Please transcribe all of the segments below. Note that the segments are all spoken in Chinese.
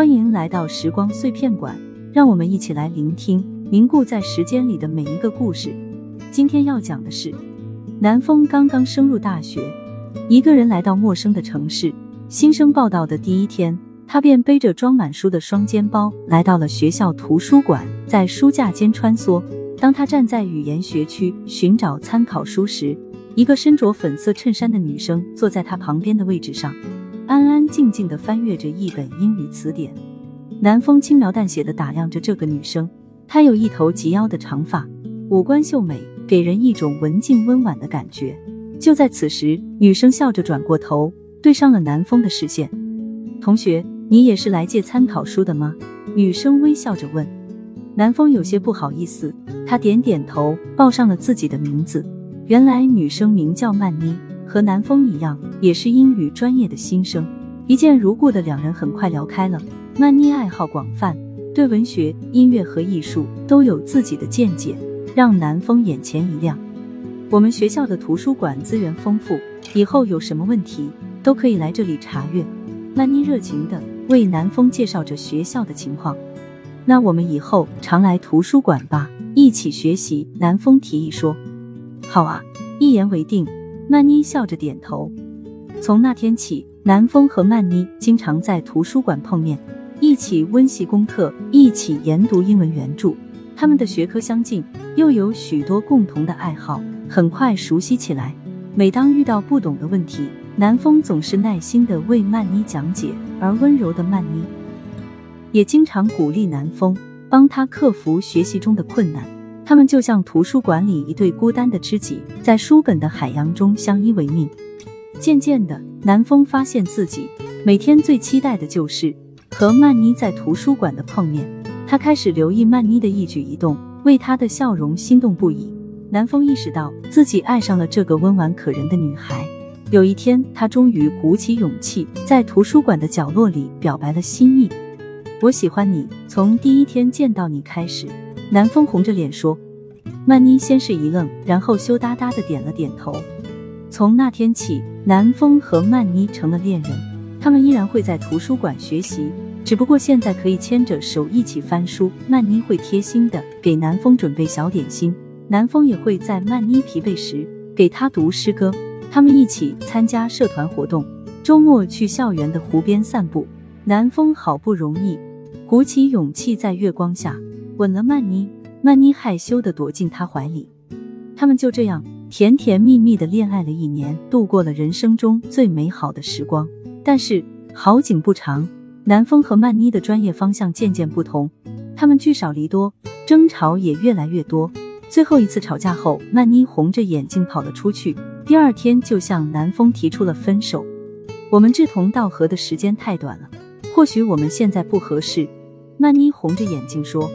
欢迎来到时光碎片馆，让我们一起来聆听凝固在时间里的每一个故事。今天要讲的是，南风刚刚升入大学，一个人来到陌生的城市。新生报道的第一天，他便背着装满书的双肩包来到了学校图书馆，在书架间穿梭。当他站在语言学区寻找参考书时，一个身着粉色衬衫的女生坐在他旁边的位置上，安安静静地翻阅着一本英语词典。南风轻描淡写地打量着这个女生，她有一头及腰的长发，五官秀美，给人一种文静温婉的感觉。就在此时，女生笑着转过头，对上了南风的视线。同学，你也是来借参考书的吗？女生微笑着问。南风有些不好意思，他点点头，报上了自己的名字。原来女生名叫曼妮，和南风一样，也是英语专业的新生。一见如故的两人很快聊开了。曼妮爱好广泛，对文学、音乐和艺术都有自己的见解，让南风眼前一亮。我们学校的图书馆资源丰富，以后有什么问题都可以来这里查阅。曼妮热情的为南风介绍着学校的情况。那我们以后常来图书馆吧，一起学习。南风提议说。好啊，一言为定。曼妮笑着点头。从那天起，南风和曼妮经常在图书馆碰面，一起温习功课，一起研读英文原著。他们的学科相近，又有许多共同的爱好，很快熟悉起来。每当遇到不懂的问题，南风总是耐心的为曼妮讲解，而温柔的曼妮也经常鼓励南风，帮他克服学习中的困难。他们就像图书馆里一对孤单的知己，在书本的海洋中相依为命。渐渐的，南风发现自己每天最期待的就是和曼妮在图书馆的碰面。他开始留意曼妮的一举一动，为她的笑容心动不已。南风意识到自己爱上了这个温婉可人的女孩。有一天，他终于鼓起勇气，在图书馆的角落里表白了心意：“我喜欢你，从第一天见到你开始。”南风红着脸说：“曼妮先是一愣，然后羞答答的点了点头。从那天起，南风和曼妮成了恋人。他们依然会在图书馆学习，只不过现在可以牵着手一起翻书。曼妮会贴心的给南风准备小点心，南风也会在曼妮疲惫时给她读诗歌。他们一起参加社团活动，周末去校园的湖边散步。南风好不容易鼓起勇气，在月光下。”吻了曼妮，曼妮害羞的躲进他怀里，他们就这样甜甜蜜蜜的恋爱了一年，度过了人生中最美好的时光。但是好景不长，南风和曼妮的专业方向渐渐不同，他们聚少离多，争吵也越来越多。最后一次吵架后，曼妮红着眼睛跑了出去，第二天就向南风提出了分手。我们志同道合的时间太短了，或许我们现在不合适。曼妮红着眼睛说。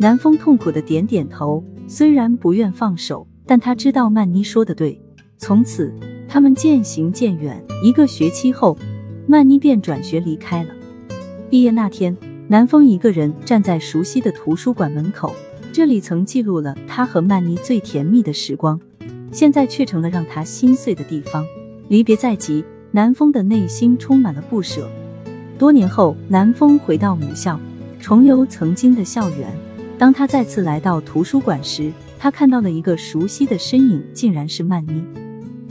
南风痛苦的点点头，虽然不愿放手，但他知道曼妮说的对。从此，他们渐行渐远。一个学期后，曼妮便转学离开了。毕业那天，南风一个人站在熟悉的图书馆门口，这里曾记录了他和曼妮最甜蜜的时光，现在却成了让他心碎的地方。离别在即，南风的内心充满了不舍。多年后，南风回到母校，重游曾经的校园。当他再次来到图书馆时，他看到了一个熟悉的身影，竟然是曼妮。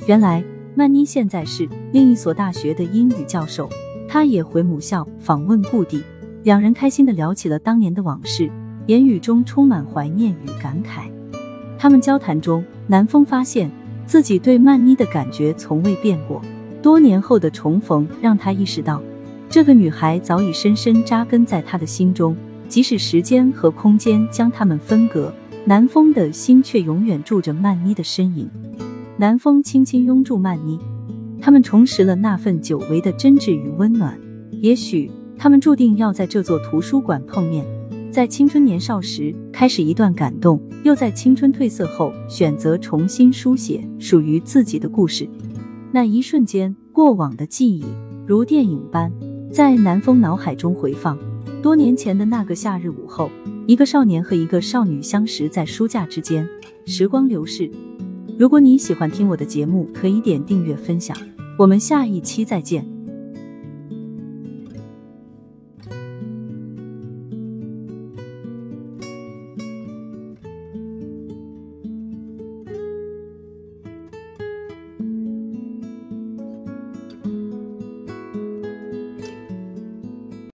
原来，曼妮现在是另一所大学的英语教授，他也回母校访问故地。两人开心地聊起了当年的往事，言语中充满怀念与感慨。他们交谈中，南风发现自己对曼妮的感觉从未变过。多年后的重逢，让他意识到，这个女孩早已深深扎根在他的心中。即使时间和空间将他们分隔，南风的心却永远住着曼妮的身影。南风轻轻拥住曼妮，他们重拾了那份久违的真挚与温暖。也许他们注定要在这座图书馆碰面，在青春年少时开始一段感动，又在青春褪色后选择重新书写属于自己的故事。那一瞬间，过往的记忆如电影般在南风脑海中回放。多年前的那个夏日午后，一个少年和一个少女相识在书架之间。时光流逝，如果你喜欢听我的节目，可以点订阅分享。我们下一期再见。